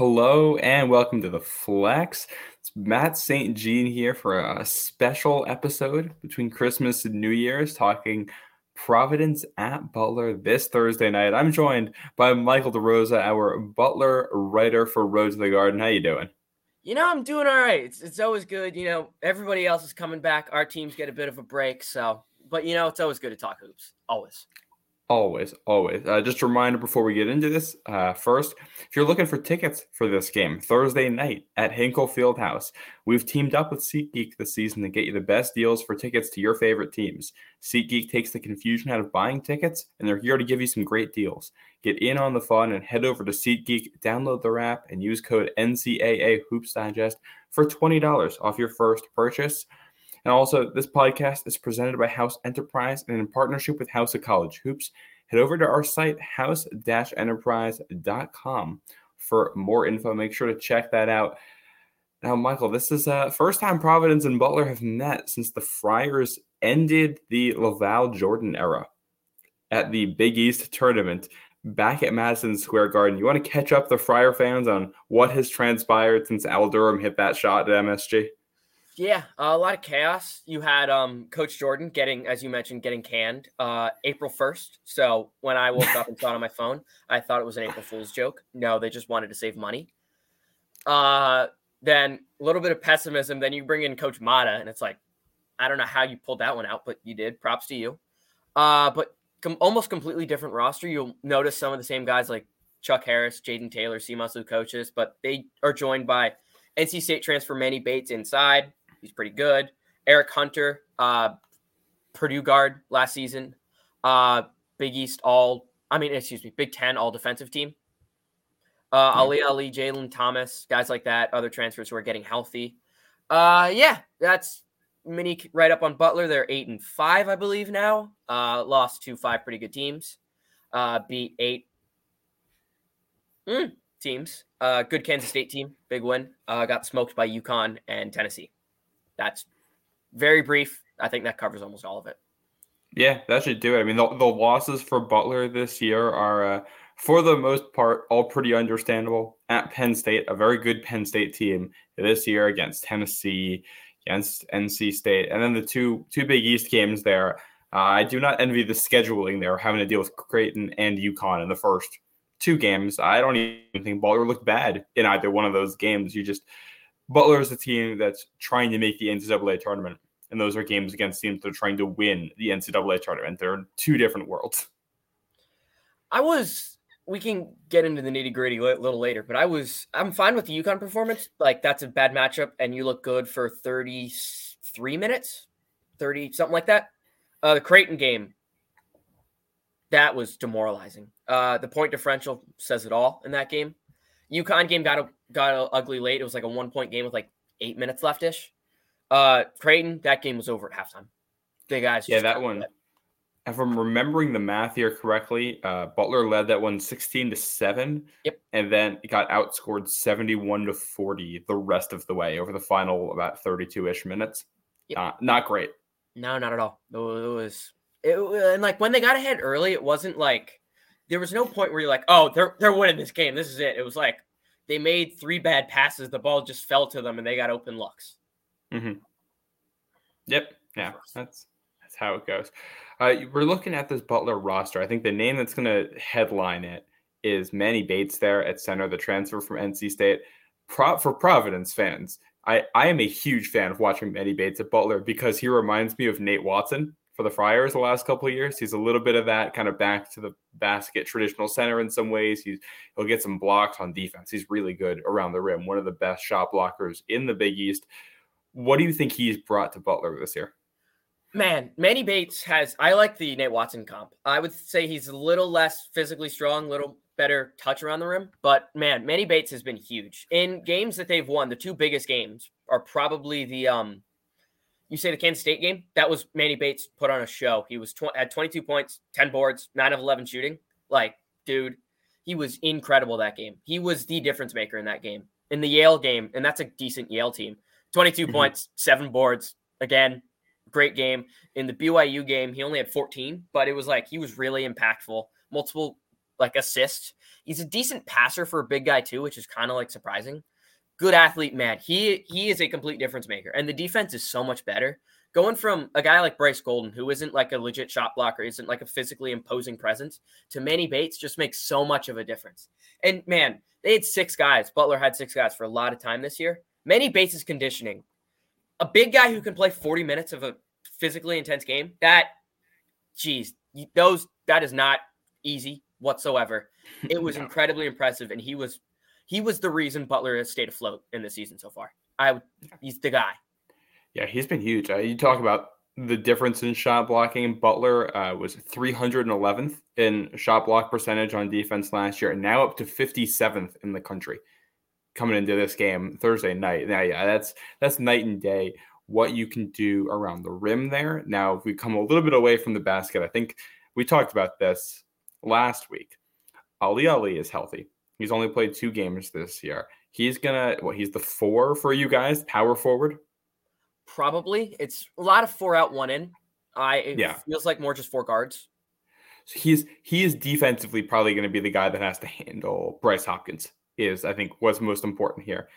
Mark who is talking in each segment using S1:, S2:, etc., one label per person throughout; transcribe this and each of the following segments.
S1: Hello and welcome to the Flex. It's Matt St. Jean here for a special episode between Christmas and New Year's, talking Providence at Butler this Thursday night. I'm joined by Michael DeRosa, our Butler writer for Road to the Garden. How you doing?
S2: You know, I'm doing all right. It's, it's always good. You know, everybody else is coming back. Our teams get a bit of a break. So, but you know, it's always good to talk hoops. Always.
S1: Always, always. Uh, just a reminder before we get into this. Uh, first, if you're looking for tickets for this game Thursday night at Hinkle Fieldhouse, we've teamed up with SeatGeek this season to get you the best deals for tickets to your favorite teams. SeatGeek takes the confusion out of buying tickets, and they're here to give you some great deals. Get in on the fun and head over to SeatGeek, download their app, and use code NCAA Hoops Digest for twenty dollars off your first purchase. And also, this podcast is presented by House Enterprise and in partnership with House of College Hoops. Head over to our site, house enterprise.com, for more info. Make sure to check that out. Now, Michael, this is uh, first time Providence and Butler have met since the Friars ended the LaVall Jordan era at the Big East tournament back at Madison Square Garden. You want to catch up the Friar fans on what has transpired since Al Durham hit that shot at MSG?
S2: Yeah, a lot of chaos. You had um, Coach Jordan getting, as you mentioned, getting canned uh, April 1st. So when I woke up and saw it on my phone, I thought it was an April Fool's joke. No, they just wanted to save money. Uh, then a little bit of pessimism. Then you bring in Coach Matta, and it's like, I don't know how you pulled that one out, but you did. Props to you. Uh, but com- almost completely different roster. You'll notice some of the same guys like Chuck Harris, Jayden Taylor, C. coaches, but they are joined by NC State transfer Manny Bates inside. He's pretty good. Eric Hunter, uh, Purdue guard last season. Uh, Big East all, I mean, excuse me, Big Ten all defensive team. Uh, Ali Ali, Jalen Thomas, guys like that, other transfers who are getting healthy. Uh, yeah, that's mini right up on Butler. They're eight and five, I believe now. Uh, lost to five pretty good teams. Uh, beat eight mm, teams. Uh, good Kansas State team, big win. Uh, got smoked by UConn and Tennessee that's very brief. I think that covers almost all of it.
S1: Yeah, that should do it. I mean, the, the losses for Butler this year are, uh, for the most part, all pretty understandable. At Penn State, a very good Penn State team this year against Tennessee, against NC State, and then the two two Big East games there. Uh, I do not envy the scheduling there, having to deal with Creighton and UConn in the first two games. I don't even think Butler looked bad in either one of those games. You just Butler is a team that's trying to make the NCAA tournament, and those are games against teams that are trying to win the NCAA tournament. They're two different worlds.
S2: I was. We can get into the nitty gritty a little later, but I was. I'm fine with the UConn performance. Like that's a bad matchup, and you look good for 33 minutes, 30 something like that. Uh, the Creighton game, that was demoralizing. Uh, the point differential says it all in that game. UConn game got a, got ugly late. It was like a one point game with like eight minutes left ish. Uh, Creighton, that game was over at halftime. The guys,
S1: yeah, that one. If I'm remembering the math here correctly, uh, Butler led that one 16 to seven.
S2: Yep.
S1: And then it got outscored 71 to 40 the rest of the way over the final about 32 ish minutes. Yep. Uh, not great.
S2: No, not at all. It was, it, and like when they got ahead early, it wasn't like there was no point where you're like, oh, they're they're winning this game. This is it. It was like they made three bad passes. The ball just fell to them, and they got open looks.
S1: Mm-hmm. Yep. Yeah. That's that's how it goes. Uh, we're looking at this Butler roster. I think the name that's going to headline it is Manny Bates there at center, the transfer from NC State. Pro- for Providence fans, I, I am a huge fan of watching Manny Bates at Butler because he reminds me of Nate Watson for the Friars the last couple of years. He's a little bit of that kind of back to the basket traditional center in some ways. He's he'll get some blocks on defense. He's really good around the rim. One of the best shot blockers in the Big East. What do you think he's brought to Butler this year?
S2: Man, Manny Bates has. I like the Nate Watson comp. I would say he's a little less physically strong, a little better touch around the rim. But man, Manny Bates has been huge in games that they've won. The two biggest games are probably the um you say the Kansas State game, that was Manny Bates put on a show. He was tw- had 22 points, 10 boards, 9 of 11 shooting. Like, dude, he was incredible that game. He was the difference maker in that game. In the Yale game, and that's a decent Yale team. 22 mm-hmm. points, 7 boards. Again, great game. In the BYU game, he only had 14, but it was like he was really impactful. Multiple like assists. He's a decent passer for a big guy too, which is kind of like surprising. Good athlete, man. He he is a complete difference maker, and the defense is so much better. Going from a guy like Bryce Golden, who isn't like a legit shot blocker, isn't like a physically imposing presence, to Manny Bates just makes so much of a difference. And man, they had six guys. Butler had six guys for a lot of time this year. Manny Bates' is conditioning, a big guy who can play 40 minutes of a physically intense game, that, geez, those, that is not easy whatsoever. It was incredibly impressive, and he was he was the reason Butler has stayed afloat in the season so far. I he's the guy.
S1: Yeah, he's been huge. Uh, you talk about the difference in shot blocking. Butler uh, was 311th in shot block percentage on defense last year, and now up to 57th in the country coming into this game Thursday night. Now, yeah, that's that's night and day what you can do around the rim there. Now, if we come a little bit away from the basket, I think we talked about this last week. Ali Ali is healthy. He's only played two games this year. He's gonna well, he's the four for you guys, power forward.
S2: Probably. It's a lot of four out, one in. I yeah. feels like more just four guards.
S1: So he's he is defensively probably going to be the guy that has to handle Bryce Hopkins. Is I think what's most important here.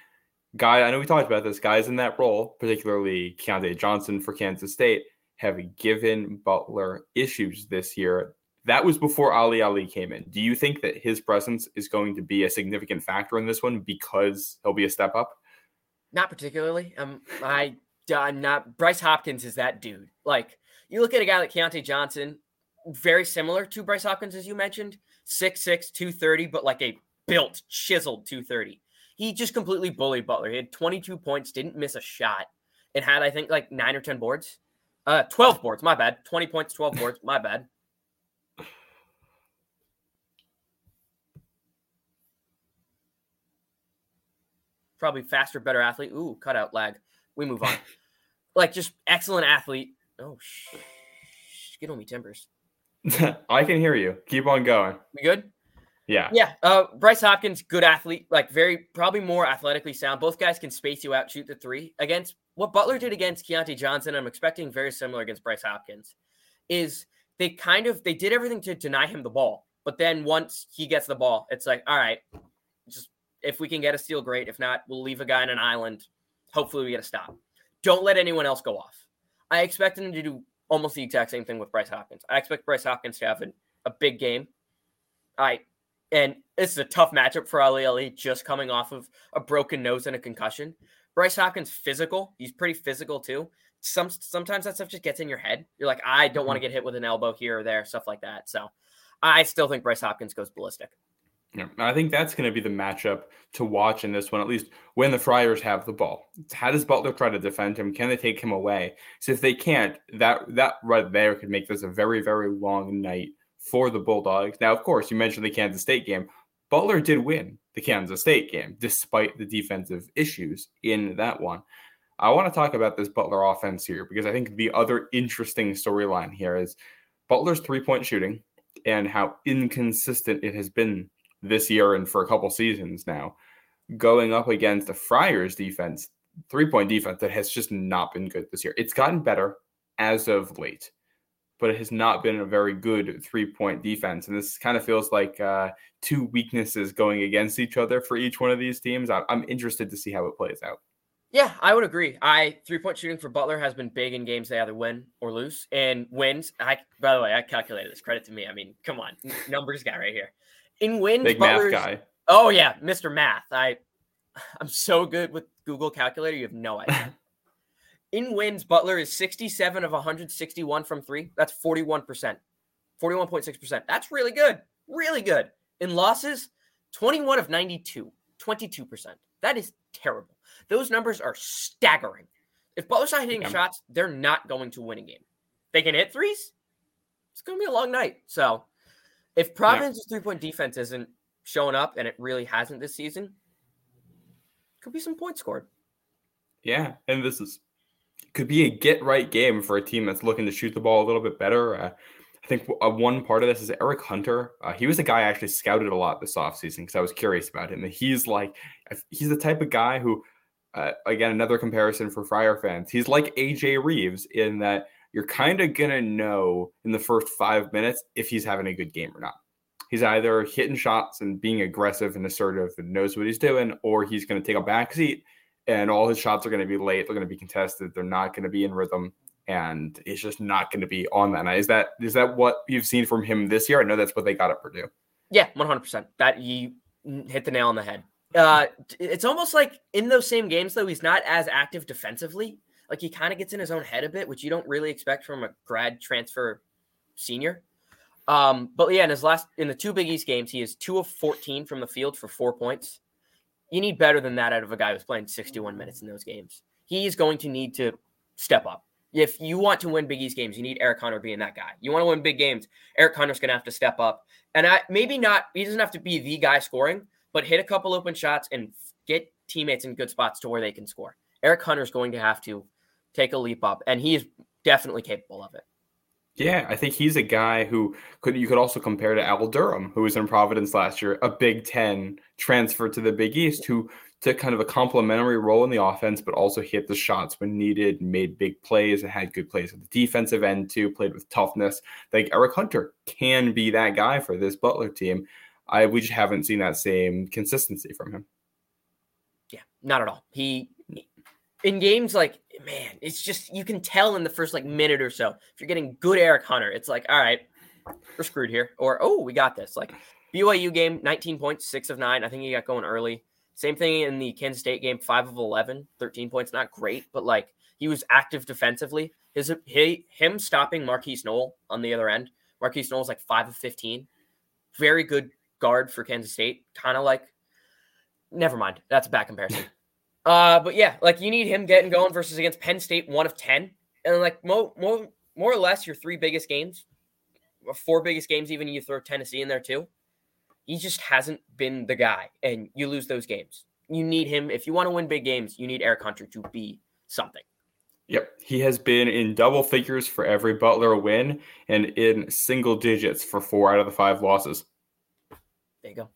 S1: Guy, I know we talked about this. Guys in that role, particularly Keyontae Johnson for Kansas State, have given Butler issues this year that was before Ali Ali came in. Do you think that his presence is going to be a significant factor in this one because he'll be a step up?
S2: Not particularly. Um, I I'm not. Bryce Hopkins is that dude. Like you look at a guy like Keyontae Johnson, very similar to Bryce Hopkins as you mentioned, 6'6", 230, but like a built, chiseled 230. He just completely bullied Butler. He had 22 points, didn't miss a shot, and had I think like nine or ten boards. Uh, 12 boards, my bad. 20 points, 12 boards, my bad. Probably faster, better athlete. Ooh, cutout lag. We move on. like just excellent athlete. Oh, sh- get on me timbers.
S1: I can hear you. Keep on going.
S2: We good?
S1: Yeah.
S2: Yeah. Uh, Bryce Hopkins, good athlete, like very probably more athletically sound. Both guys can space you out, shoot the three. Against what Butler did against Keyontae Johnson, I'm expecting very similar against Bryce Hopkins. Is they kind of they did everything to deny him the ball, but then once he gets the ball, it's like, all right, just if we can get a steal, great. If not, we'll leave a guy on an island. Hopefully, we get a stop. Don't let anyone else go off. I expect him to do almost the exact same thing with Bryce Hopkins. I expect Bryce Hopkins to have a, a big game. I and this is a tough matchup for Ali Ali just coming off of a broken nose and a concussion. Bryce Hopkins physical. He's pretty physical too. Some sometimes that stuff just gets in your head. You're like, I don't want to mm-hmm. get hit with an elbow here or there, stuff like that. So I still think Bryce Hopkins goes ballistic.
S1: Yeah, I think that's going to be the matchup to watch in this one, at least when the Friars have the ball. How does Butler try to defend him? Can they take him away? So if they can't, that that right there could make this a very very long night for the Bulldogs. Now, of course, you mentioned the Kansas State game. Butler did win the Kansas State game despite the defensive issues in that one. I want to talk about this Butler offense here because I think the other interesting storyline here is Butler's three point shooting and how inconsistent it has been this year and for a couple seasons now, going up against the Friars defense, three point defense that has just not been good this year. It's gotten better as of late, but it has not been a very good three point defense. And this kind of feels like uh, two weaknesses going against each other for each one of these teams. I'm interested to see how it plays out.
S2: Yeah, I would agree. I three point shooting for Butler has been big in games they either win or lose. And wins, I by the way, I calculated this. Credit to me. I mean, come on, numbers guy right here. In wins,
S1: Big Butler's, math guy.
S2: Oh yeah, Mr. Math. I I'm so good with Google Calculator, you have no idea. In wins, Butler is 67 of 161 from three. That's 41%. 41.6%. That's really good. Really good. In losses, 21 of 92. 22%. That is terrible. Those numbers are staggering. If Butler's not hitting yeah. shots, they're not going to win a game. They can hit threes. It's going to be a long night. So if Providence's yeah. three point defense isn't showing up, and it really hasn't this season, could be some points scored.
S1: Yeah, and this is could be a get right game for a team that's looking to shoot the ball a little bit better. Uh, I think uh, one part of this is Eric Hunter. Uh, he was a guy I actually scouted a lot this offseason because I was curious about him. And he's like, he's the type of guy who, uh, again, another comparison for Friar fans. He's like AJ Reeves in that you're kind of going to know in the first five minutes if he's having a good game or not. he's either hitting shots and being aggressive and assertive and knows what he's doing, or he's going to take a back seat and all his shots are going to be late. They're going to be contested. They're not going to be in rhythm, and it's just not going to be on that night. Is that is that what you've seen from him this year? I know that's what they got at Purdue.
S2: Yeah, one hundred percent. That you hit the nail on the head. Uh, it's almost like in those same games though, he's not as active defensively. Like he kind of gets in his own head a bit, which you don't really expect from a grad transfer senior. Um, but yeah, in his last in the two Big East games, he is two of fourteen from the field for four points. You need better than that out of a guy who's playing sixty-one minutes in those games. He's going to need to step up. If you want to win Big East games, you need Eric Hunter being that guy. You want to win big games, Eric Hunter's going to have to step up, and I, maybe not. He doesn't have to be the guy scoring, but hit a couple open shots and get teammates in good spots to where they can score. Eric Hunter's going to have to take a leap up, and he is definitely capable of it.
S1: Yeah, I think he's a guy who could you could also compare to Al Durham, who was in Providence last year, a Big Ten transfer to the Big East, who took kind of a complementary role in the offense, but also hit the shots when needed, made big plays, and had good plays at the defensive end too, played with toughness. Like Eric Hunter can be that guy for this Butler team. I we just haven't seen that same consistency from him.
S2: Yeah, not at all. He in games like man, it's just you can tell in the first like minute or so if you're getting good Eric Hunter, it's like all right, we're screwed here, or oh we got this. Like BYU game, 19 points, six of nine. I think he got going early. Same thing in the Kansas State game, five of 11, 13 points. Not great, but like he was active defensively. His he, him stopping Markquis Nowell on the other end. Markquis Nowell's like five of 15. Very good guard for Kansas State. Kind of like, never mind. That's a bad comparison. Uh, but yeah, like you need him getting going versus against Penn State, one of 10. And like more, more, more or less your three biggest games, four biggest games, even you throw Tennessee in there too. He just hasn't been the guy, and you lose those games. You need him. If you want to win big games, you need Eric Hunter to be something.
S1: Yep. He has been in double figures for every Butler win and in single digits for four out of the five losses.
S2: There you go.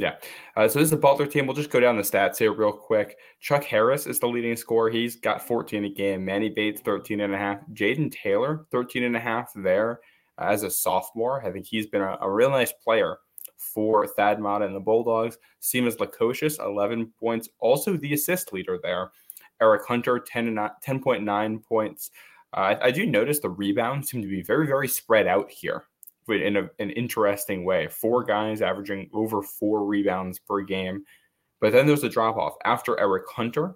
S1: Yeah. Uh, so this is the Butler team. We'll just go down the stats here real quick. Chuck Harris is the leading scorer. He's got 14 a game. Manny Bates, 13 and a half. Jayden Taylor, 13 and a half there uh, as a sophomore. I think he's been a, a real nice player for Thad Matta and the Bulldogs. Simas Lukosius, 11 points. Also the assist leader there. Eric Hunter, 10 and 10.9 points. Uh, I, I do notice the rebounds seem to be very, very spread out here in a, an interesting way. Four guys averaging over four rebounds per game. But then there's a drop off after Eric Hunter.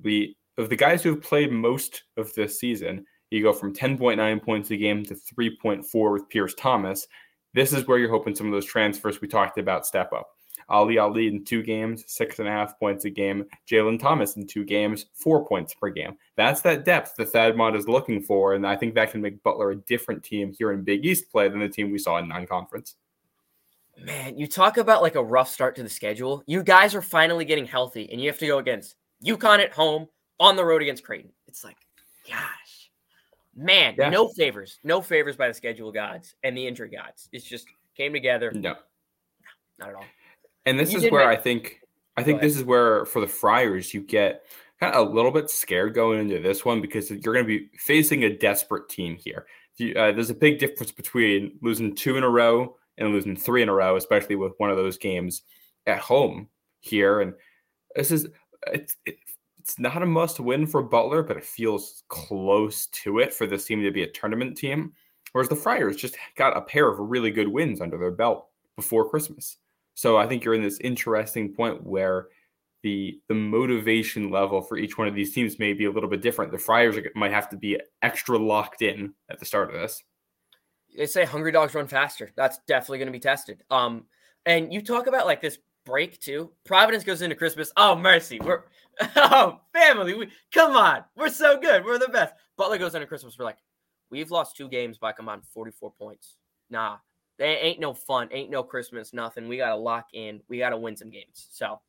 S1: The of the guys who have played most of this season, you go from 10.9 points a game to 3.4 with Pierce Thomas. This is where you're hoping some of those transfers we talked about step up. Ali Ali in two games, six and a half points a game. Jalen Thomas in two games, four points per game. That's that depth that Thad Matta is looking for. And I think that can make Butler a different team here in Big East play than the team we saw in non conference.
S2: Man, you talk about like a rough start to the schedule. You guys are finally getting healthy, and you have to go against UConn at home, on the road against Creighton. It's like, gosh, man, yeah. no favors, no favors by the schedule gods and the injury gods. It's just came together.
S1: No,
S2: not at all.
S1: And this you is where I think I think this is where for the Friars you get kind of a little bit scared going into this one because you're going to be facing a desperate team here. You, uh, there's a big difference between losing two in a row and losing three in a row, especially with one of those games at home here. And this is it's it, it's not a must win for Butler, but it feels close to it for this team to be a tournament team. Whereas the Friars just got a pair of really good wins under their belt before Christmas. So I think you're in this interesting point where the the motivation level for each one of these teams may be a little bit different. The Friars might have to be extra locked in at the start of this.
S2: They say hungry dogs run faster. That's definitely going to be tested. Um, and you talk about like this break too. Providence goes into Christmas. Oh mercy, we're oh family. We come on, we're so good. We're the best. Butler goes into Christmas. We're like, we've lost two games by combined 44 points. Nah, there ain't no fun, ain't no Christmas, nothing. We gotta lock in. We gotta win some games. So,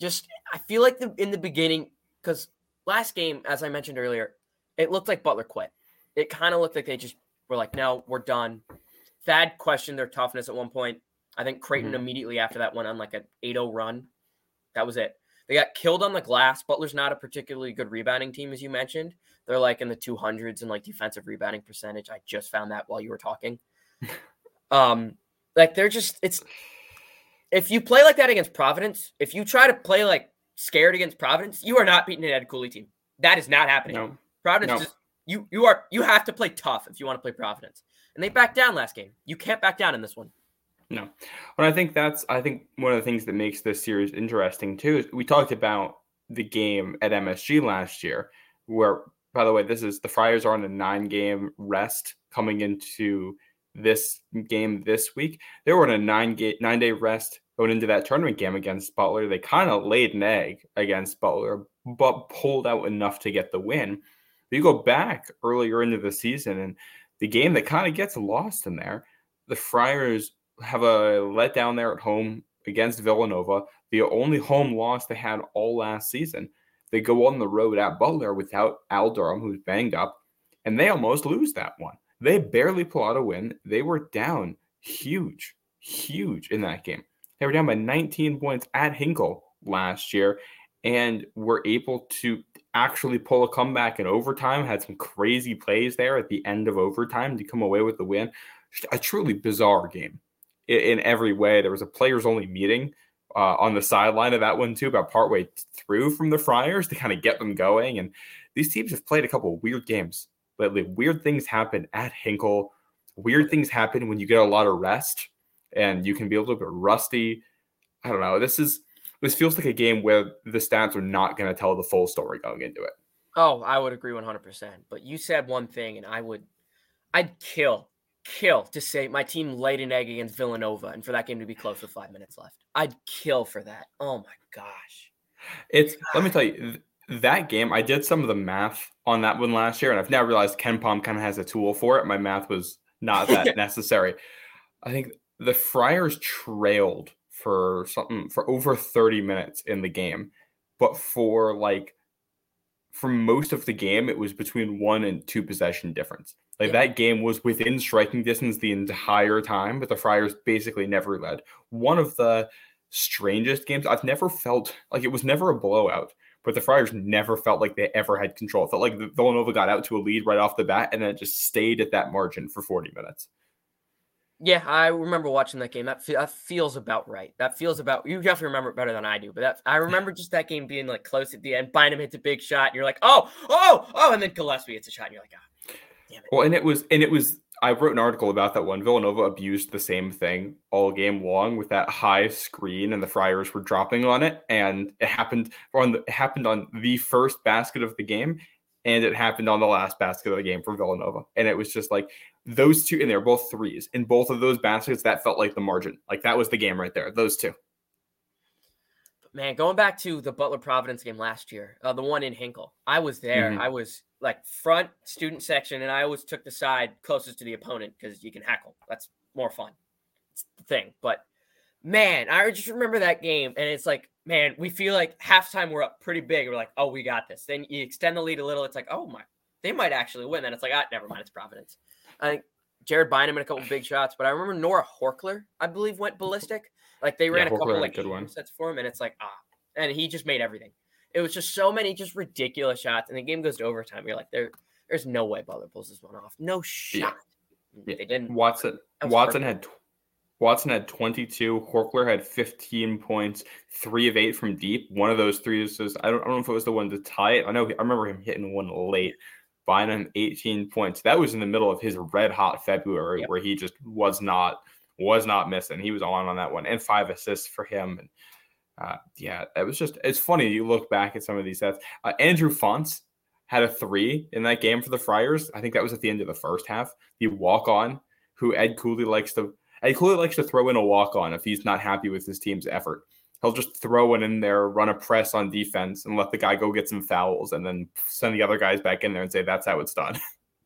S2: just I feel like the in the beginning because last game, as I mentioned earlier, it looked like Butler quit. It kind of looked like they just were like, no, we're done. Thad questioned their toughness at one point. I think Creighton mm-hmm. immediately after that went on like an 8-0 run. That was it. They got killed on the glass. Butler's not a particularly good rebounding team, as you mentioned. They're like in the 200s in like defensive rebounding percentage. I just found that while you were talking. Um, Like they're just it's if you play like that against Providence, if you try to play like scared against Providence, you are not beating an Ed Cooley team. That is not happening.
S1: No.
S2: Providence
S1: No.
S2: just you you are you have to play tough if you want to play Providence. And they backed down last game. You can't back down in this one.
S1: No. But I think that's I think one of the things that makes this series interesting too is we talked about the game at MSG last year, where by the way, this is the Friars are on a nine game rest coming into this game this week. They were on a nine game nine day rest going into that tournament game against Butler. They kind of laid an egg against Butler, but pulled out enough to get the win. You go back earlier into the season and the game that kind of gets lost in there, the Friars have a letdown there at home against Villanova, the only home loss they had all last season. They go on the road at Butler without Al Durham, who's banged up, and they almost lose that one. They barely pull out a win. They were down huge, huge in that game. They were down by 19 points at Hinkle last year and were able to actually pull a comeback in overtime. Had some crazy plays there at the end of overtime to come away with the win. A truly bizarre game in, every way. There was a players only meeting uh, on the sideline of that one too, about partway through from the Friars to kind of get them going. And these teams have played a couple weird games lately. Weird things happen at Hinkle. Weird things happen when you get a lot of rest and you can be a little bit rusty. I don't know. This is this feels like a game where the stats are not going to tell the full story going into it.
S2: Oh, I would agree 100%. But you said one thing, and I would, I'd kill, kill to say my team laid an egg against Villanova and for that game to be close with five minutes left. I'd kill for that. Oh my gosh.
S1: It's, let me tell you, that game, I did some of the math on that one last year, and I've now realized KenPom kind of has a tool for it. My math was not that necessary. I think the Friars trailed for something for over 30 minutes in the game, but for like for most of the game, it was between one and two possession difference. Like
S2: Yeah.
S1: that game was within striking distance the entire time, but the Friars basically never led. One of the strangest games I've never felt like it was never a blowout, but the Friars never felt like they ever had control. It felt like the Villanova got out to a lead right off the bat and then it just stayed at that margin for 40 minutes.
S2: Yeah, I remember watching that game. That, fe- that feels about right. That feels about you definitely remember it better than I do. But that I remember just that game being like close at the end. Bynum hits a big shot, and you're like, oh, oh, oh, and then Gillespie hits a shot, and you're like, ah, damn it.
S1: Well, and it was, and it was. I wrote an article about that one. Villanova abused the same thing all game long with that high screen, and the Friars were dropping on it, and it happened on the, it happened on the first basket of the game, and it happened on the last basket of the game for Villanova, and it was just like those two, and they're both threes. In both of those baskets, that felt like the margin, like that was the game right there. Those two.
S2: Man, going back to the Butler Providence game last year, uh, the one in Hinkle, I was there.
S1: Mhm.
S2: I was like front student section, and I always took the side closest to the opponent because you can heckle. That's more fun. It's the thing. But man, I just remember that game, and it's like, man, we feel like halftime we're up pretty big. We're like, oh, we got this. Then you extend the lead a little. It's like, oh my, they might actually win. Then it's like, ah, never mind, it's Providence. I think Jared Bynum had a couple big shots, but I remember Noah Horchler, I believe, went ballistic. Like they ran a couple like
S1: good one.
S2: sets for him, and it's like ah, and he just made everything. It was just so many just ridiculous shots, and the game goes to overtime. You're like, there, there's no way Butler pulls this one off. No shot.
S1: Yeah.
S2: They didn't.
S1: Watson Watson had tw- Watson had 22. Horchler had 15 points, three of eight from deep. One of those threes was I don't, I don't know if it was the one to tie it. I know I remember him hitting one late. Bynum 18 points. That was in the middle of his red hot February
S2: Yep.
S1: where he just was not was not missing. He was on on that one and five assists for him. And uh, yeah, it was just it's funny. You look back at some of these sets. Uh, Andrew Fonts had a three in that game for the Friars. I think that was at the end of the first half. The walk on, who Ed Cooley likes to Ed Cooley likes to throw in a walk on if he's not happy with his team's effort. He'll just throw it in there, run a press on defense, and let the guy go get some fouls, and then send the other guys back in there and say that's how it's done.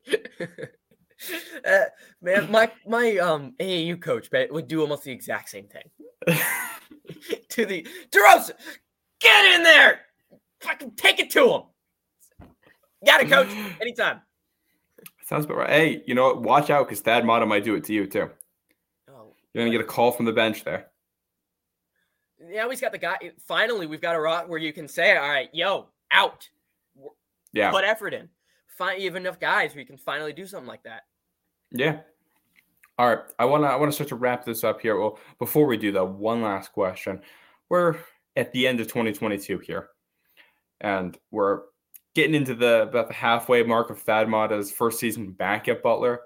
S2: Uh, man, my my um AAU coach would do almost the exact same thing to the DeRosa. Get in there, fucking take it to him. Got it, coach. Anytime.
S1: Sounds about right. Hey, you know what? Watch out because Thad Matta might do it to you too.
S2: Oh,
S1: You're gonna get a call from the bench there.
S2: now he's got the guy. Finally, we've got a rock where you can say, "All right, yo, out."
S1: Yeah,
S2: Put effort in. Find you have enough guys where you can finally do something like that.
S1: Yeah. All right, I want to I want to start to wrap this up here. Well, before we do that, one last question. We're at the end of 2022 here, and we're getting into the about the halfway mark of Thad Matta's first season back at Butler.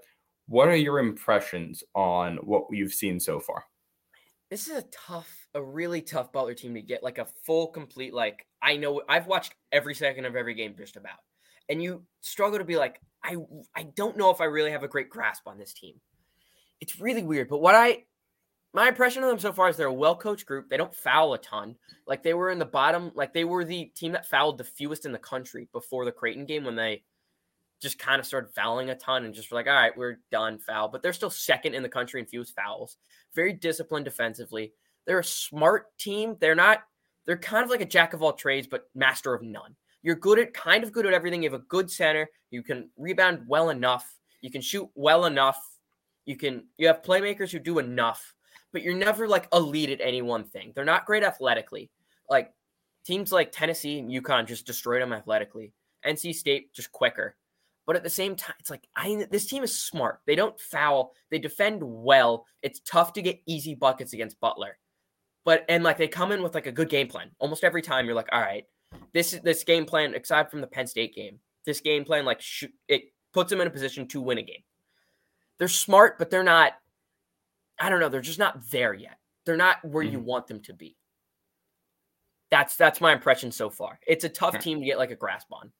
S1: What are your impressions on what you've seen so far?
S2: This is a tough, a really tough Butler team to get like a full, complete. Like I know I've watched every second of every game just about, and you struggle to be like, I I don't know if I really have a great grasp on this team. It's really weird, but what I my impression of them so far is they're a well coached group. They don't foul a ton. Like they were in the bottom, like they were the team that fouled the fewest in the country before the Creighton game when they just kind of started fouling a ton and just were like, all right, we're done foul. But they're still second in the country in fewest fouls. Very disciplined defensively. They're a smart team. They're not, they're kind of like a jack of all trades, but master of none. You're good at kind of good at everything. You have a good center. You can rebound well enough. You can shoot well enough. You can, you have playmakers who do enough, but you're never like elite at any one thing. They're not great athletically. Like teams like Tennessee and UConn just destroyed them athletically. NC State just quicker. But at the same time, it's like I this team is smart. They don't foul. They defend well. It's tough to get easy buckets against Butler. But and like they come in with like a good game plan. Almost every time you're like, all right, this is this game plan, aside from the Penn State game, this game plan like shoot, it puts them in a position to win a game. They're smart, but they're not. I don't know. They're just not there yet. They're not where mm-hmm. you want them to be. That's that's my impression so far. It's a tough team to get like a grasp on.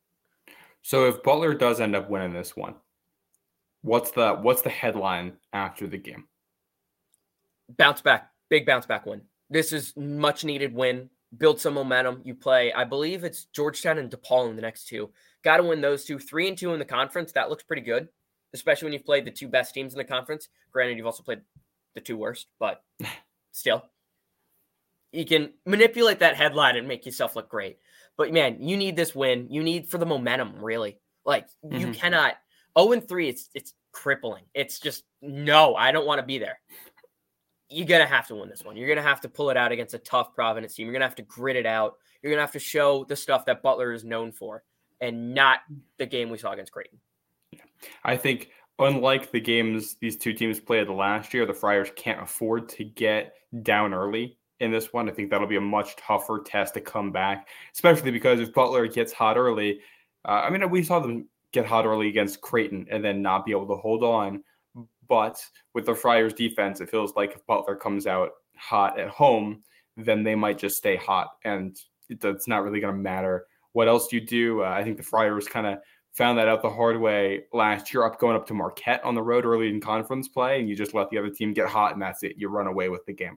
S1: So if Butler does end up winning this one, what's the what's the headline after the game?
S2: Bounce back, big bounce back win. This is much needed win. Build some momentum. You play, I believe it's Georgetown and DePaul in the next two. Got to win those two. Three and two in the conference. That looks pretty good, especially when you've played the two best teams in the conference. Granted, you've also played the two worst, but still, you can manipulate that headline and make yourself look great. But man, you need this win. You need for the momentum, really. Like mm-hmm. you cannot 0 and 3, it's it's crippling. It's just no, I don't want to be there. You're gonna have to win this one. You're gonna have to pull it out against a tough Providence team. You're gonna have to grit it out. You're gonna have to show the stuff that Butler is known for, and not the game we saw against Creighton.
S1: I think unlike the games these two teams played last year, the Friars can't afford to get down early in this one. I think that'll be a much tougher test to come back, especially because if Butler gets hot early, uh, I mean, we saw them get hot early against Creighton and then not be able to hold on. But with the Friars defense, it feels like if Butler comes out hot at home, then they might just stay hot. And it's not really going to matter what else you do. Uh, I think the Friars kind of found that out the hard way last year up going up to Marquette on the road early in conference play, and you just let the other team get hot, and that's it. You run away with the game.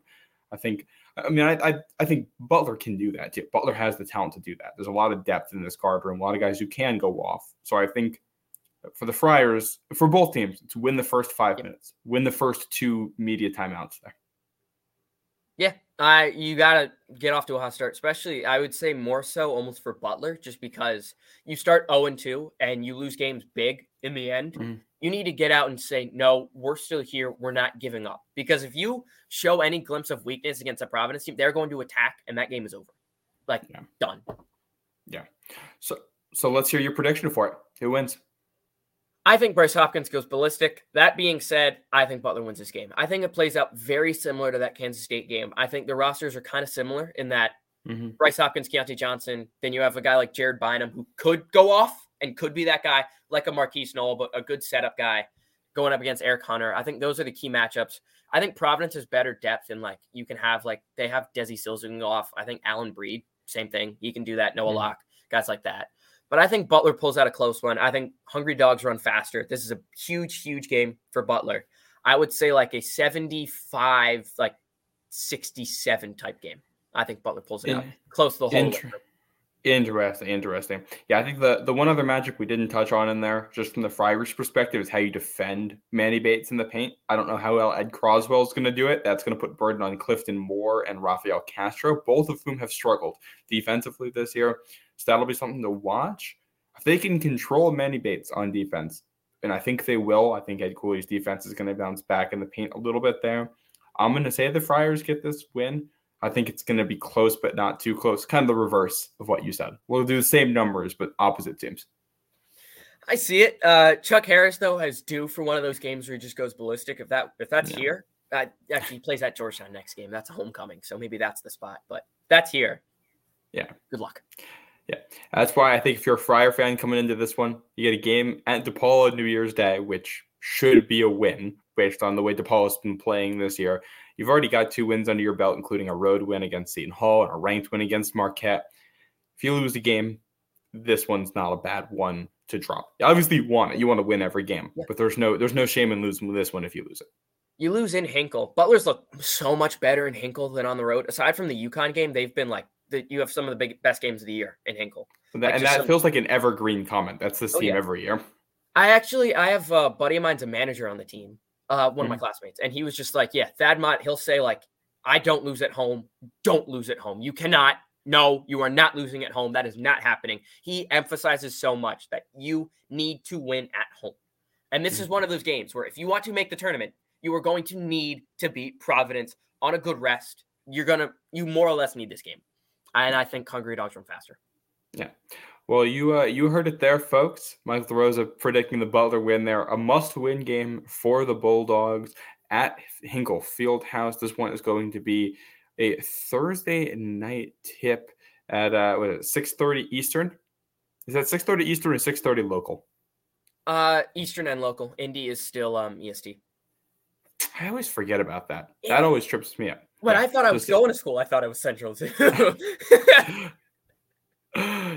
S1: I think I mean, I, I, I think Butler can do that too. Butler has the talent to do that. There's a lot of depth in this guard room, a lot of guys who can go off. So I think for the Friars, for both teams, to win the first five yep. minutes, win the first two media timeouts there.
S2: Yeah, I you gotta get off to a hot start, especially I would say more so almost for Butler, just because you start 0 and 2 and you lose games big in the end. Mm-hmm you need to get out and say, no, we're still here. We're not giving up. Because if you show any glimpse of weakness against a Providence team, they're going to attack and that game is over. Like, yeah. done.
S1: Yeah. So, so let's hear your prediction for it. Who wins?
S2: I think Bryce Hopkins goes ballistic. That being said, I think Butler wins this game. I think it plays out very similar to that Kansas State game. I think the rosters are kind of similar in that mm-hmm. Bryce Hopkins, Keyontae Johnson, then you have a guy like Jared Bynum who could go off and could be that guy, like a Markquis Nowell, but a good setup guy going up against Eric Hunter. I think those are the key matchups. I think Providence has better depth and like you can have like they have Desi Sills who can go off. I think Alyn Breed, same thing. He can do that. Noah mm-hmm. Locke, guys like that. But I think Butler pulls out a close one. I think Hungry Dogs run faster. This is a huge, huge game for Butler. I would say like a 75, like 67 type game. I think Butler pulls it in, out close to the whole. Inter-
S1: Interesting, interesting. Yeah, I think the the one other magic we didn't touch on in there, just from the Friars perspective, is how you defend Manny Bates in the paint. I don't know how well Ed Croswell is going to do it. That's going to put burden on Clifton Moore and Rafael Castro, both of whom have struggled defensively this year. So that'll be something to watch. If they can control Manny Bates on defense, and I think they will, I think Ed Cooley's defense is going to bounce back in the paint a little bit there. I'm going to say the Friars get this win. I think it's going to be close, but not too close. Kind of the reverse of what you said. We'll do the same numbers, but opposite teams.
S2: I see it. Uh, Chuck Harris though has due for one of those games where he just goes ballistic. If that if that's here, uh, actually he plays at Georgetown next game. That's a homecoming, so maybe that's the spot. But that's here.
S1: Yeah.
S2: Good luck.
S1: Yeah, that's why I think if you're a Friar fan coming into this one, you get a game at DePaul on New Year's Day, which should be a win based on the way DePaul's been playing this year. You've already got two wins under your belt, including a road win against Seton Hall and a ranked win against Marquette. If you lose a game, this one's not a bad one to drop. Obviously, you want it. You want to win every game, yeah. but there's no there's no shame in losing this one if you lose it.
S2: You lose in Hinkle. Butlers look so much better in Hinkle than on the road. Aside from the UConn game, they've been like the, you have some of the big best games of the year in Hinkle.
S1: And that, like and that some, feels like an evergreen comment. That's this oh, team yeah. every year.
S2: I actually I have a buddy of mine's a manager on the team, uh, one mm-hmm. of my mm-hmm. classmates, and he was just like, yeah, Thad Matta, he'll say like, I don't lose at home. Don't lose at home. You cannot no, you are not losing at home. That is not happening. He emphasizes so much that you need to win at home. And this mm-hmm. is one of those games where if you want to make the tournament, you are going to need to beat Providence on a good rest. You're going to, you more or less need this game. And I think Hungry Dogs run faster.
S1: Yeah. Well, you uh, you heard it there, folks. Michael Rosa predicting the Butler win there. A must-win game for the Bulldogs at Hinkle Fieldhouse. This one is going to be a Thursday night tip at uh, what is it, 6:30 Eastern. Is that 6:30 Eastern or 6:30 local?
S2: Uh, Eastern and local. Indy is still um EST.
S1: I always forget about that. Yeah. That always trips me up.
S2: When yeah, I thought I was going to school, I thought it was Central too.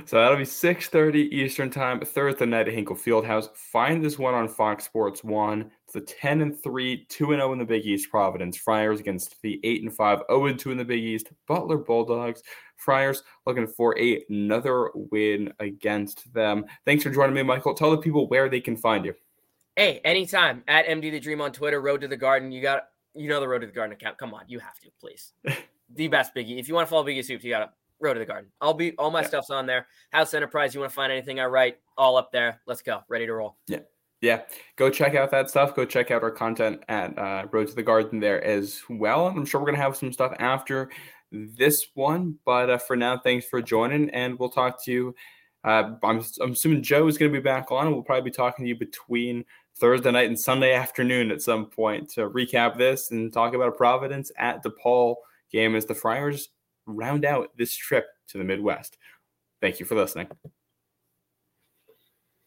S1: so that'll be 6.30 Eastern time, Thursday night at Hinkle Fieldhouse. Find this one on Fox Sports 1. It's the 10 and 3, 2 and 0 in the Big East Providence. Friars against the 8 and 5, 0 and 2 in the Big East. Butler Bulldogs. Friars looking for a, another win against them. Thanks for joining me, Michael. Tell the people where they can find you.
S2: Hey, anytime at MD the Dream on Twitter, Road to the Garden. You got you know the Road to the Garden account. Come on, you have to, please. the best Biggie. If you want to follow Biggie Soups, you got to Road to the Garden. I'll be all my yeah. stuff's on there. House Enterprise. You want to find anything I write? All up there. Let's go. Ready to roll.
S1: Yeah. Yeah, go check out that stuff. Go check out our content at uh, Road to the Garden there as well. I'm sure we're gonna have some stuff after this one, but uh, for now, thanks for joining, and we'll talk to you. Uh, I'm, I'm assuming Joe is going to be back on, and we'll probably be talking to you between Thursday night and Sunday afternoon at some point to recap this and talk about a Providence at DePaul game as the Friars round out this trip to the Midwest. Thank you for listening.